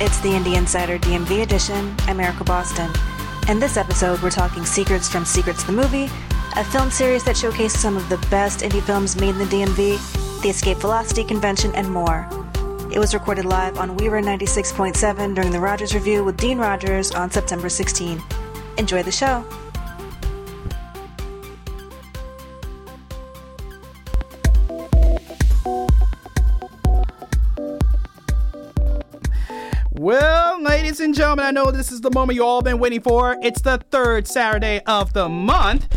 It's the Indie Insider DMV edition. I'm Erica Boston. In this episode, we're talking Secrets from Secrets the Movie, a film series that showcases some of the best indie films made in the DMV, the Escape Velocity Convention, and more. It was recorded live on Weaver 96.7 during the Rogers Revue with Dean Rogers on September 16. Enjoy the show. Ladies and gentlemen, I know this is the moment you all been waiting for. It's the third Saturday of the month.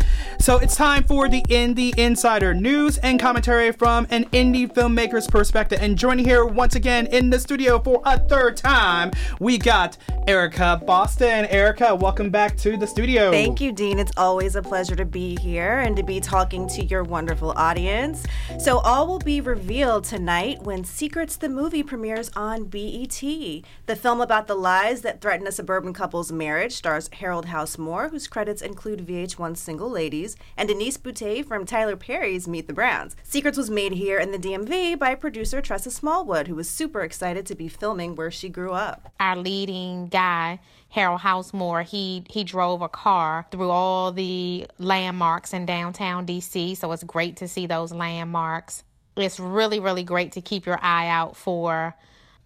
So it's time for the Indie Insider news and commentary from an indie filmmaker's perspective. And joining here once again in the studio for a third time, we got Erica Boston. Erica, welcome back to the studio. Thank you, Dean. It's always a pleasure to be here and to be talking to your wonderful audience. So, all will be revealed tonight when Secrets the movie premieres on BET. The film about the lies that threaten a suburban couple's marriage stars Harold House Moore, whose credits include VH1's Single Ladies and Denise Boutte from Tyler Perry's Meet the Browns. Secrets was made here in the DMV by producer Tressa Smallwood, who was super excited to be filming where she grew up. Our leading guy, Harold House Moore, he he drove a car through all the landmarks in downtown DC, so it's great to see those landmarks. It's really really great to keep your eye out for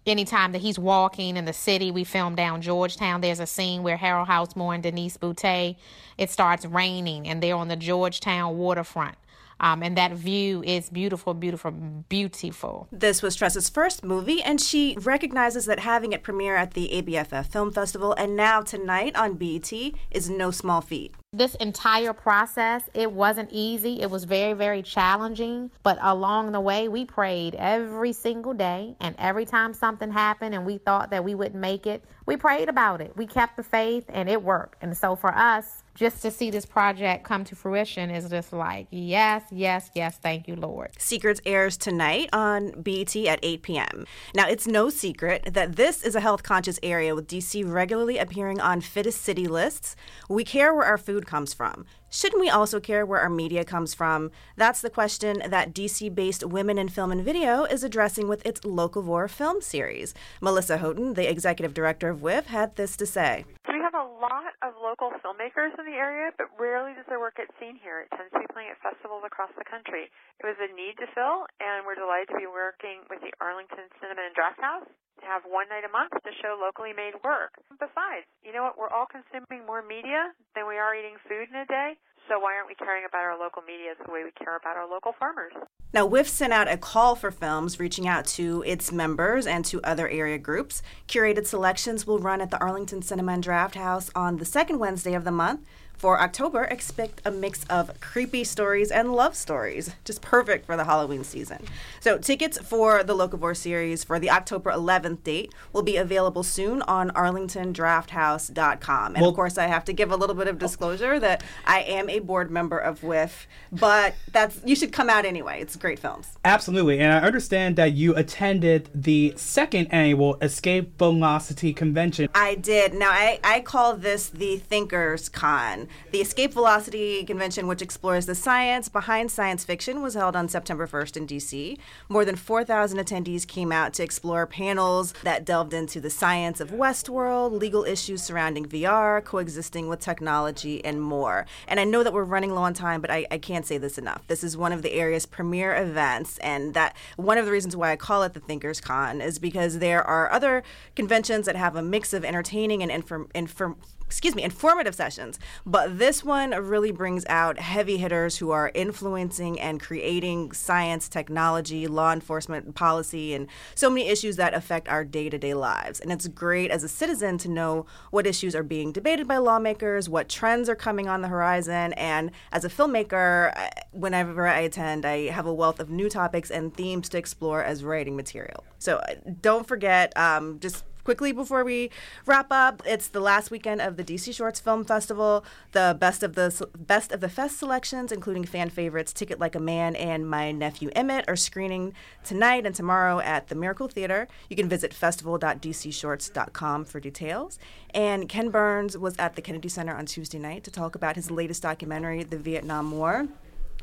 anytime that he's walking in the city, we film down Georgetown. There's a scene where Harold House Moore and Denise Boutte, it starts raining and they're on the Georgetown waterfront. Um, and that view is beautiful, beautiful, beautiful. This was Tressa's first movie, and she recognizes that having it premiere at the ABFF Film Festival and now tonight on BET is no small feat. This entire process, it wasn't easy. It was very, very challenging. But along the way, we prayed every single day. And every time something happened and we thought that we wouldn't make it, we prayed about it. We kept the faith and it worked. And so for us, just to see this project come to fruition is just like, yes, yes, yes, thank you, Lord. Secrets airs tonight on BET at 8 p.m. Now, it's no secret that this is a health conscious area with DC regularly appearing on fittest city lists. We care where our food comes from. Shouldn't we also care where our media comes from? That's the question that DC based Women in Film and Video is addressing with its Locavore film series. Melissa Houghton, the executive director of WIF, had this to say. We have a lot of local filmmakers in the area, but rarely does their work get seen here. It tends to be playing at festivals across the country. It was a need to fill, and we're delighted to be working with the Arlington Cinema and Draft House have one night a month to show locally made work. Besides, you know what? We're all consuming more media than we are eating food in a day. So why aren't we caring about our local media the way we care about our local farmers? Now, WIF sent out a call for films, reaching out to its members and to other area groups. Curated selections will run at the Arlington Cinema and Draft House on the second Wednesday of the month. For October, expect a mix of creepy stories and love stories. Just perfect for the Halloween season. So, tickets for the Locavore series for the October 11th date will be available soon on arlingtondrafthouse.com. And well, of course, I have to give a little bit of oh. disclosure that I am a board member of WIF, but that's you should come out anyway. It's great films. Absolutely. And I understand that you attended the second annual Escape Velocity Convention. I did. Now, I, I call this the Thinkers Con. The Escape Velocity Convention, which explores the science behind science fiction, was held on September 1st in DC. More than 4,000 attendees came out to explore panels that delved into the science of Westworld, legal issues surrounding VR, coexisting with technology, and more. And I know that we're running low on time, but I, I can't say this enough. This is one of the area's premier events, and that one of the reasons why I call it the Thinkers Con is because there are other conventions that have a mix of entertaining and inform, inform excuse me, informative sessions. But this one really brings out heavy hitters who are influencing and creating science, technology, law enforcement, policy, and so many issues that affect our day to day lives. And it's great as a citizen to know what issues are being debated by lawmakers, what trends are coming on the horizon. And as a filmmaker, whenever I attend, I have a wealth of new topics and themes to explore as writing material. So uh, don't forget, um, just quickly before we wrap up, it's the last weekend of the DC Shorts Film Festival. The best of the best of the fest selections, including fan favorites "Ticket Like a Man" and "My Nephew Emmett," are screening tonight and tomorrow at the Miracle Theater. You can visit festival.dcshorts.com for details. And Ken Burns was at the Kennedy Center on Tuesday night to talk about his latest documentary, The Vietnam War.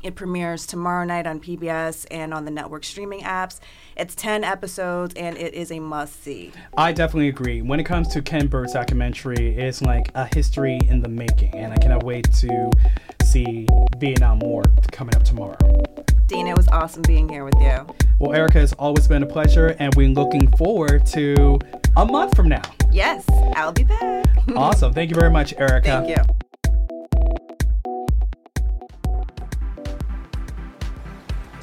It premieres tomorrow night on PBS and on the network streaming apps. It's 10 episodes and it is a must see. I definitely agree. When it comes to Ken Burns documentary, it's like a history in the making, and I cannot wait to see Vietnam War coming up tomorrow. Dean, it was awesome being here with you. Well, Erica, it's always been a pleasure, and we're looking forward to a month from now. Yes, I'll be back. awesome. Thank you very much, Erica. Thank you.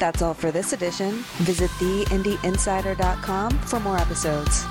That's all for this edition. Visit theindieinsider.com for more episodes.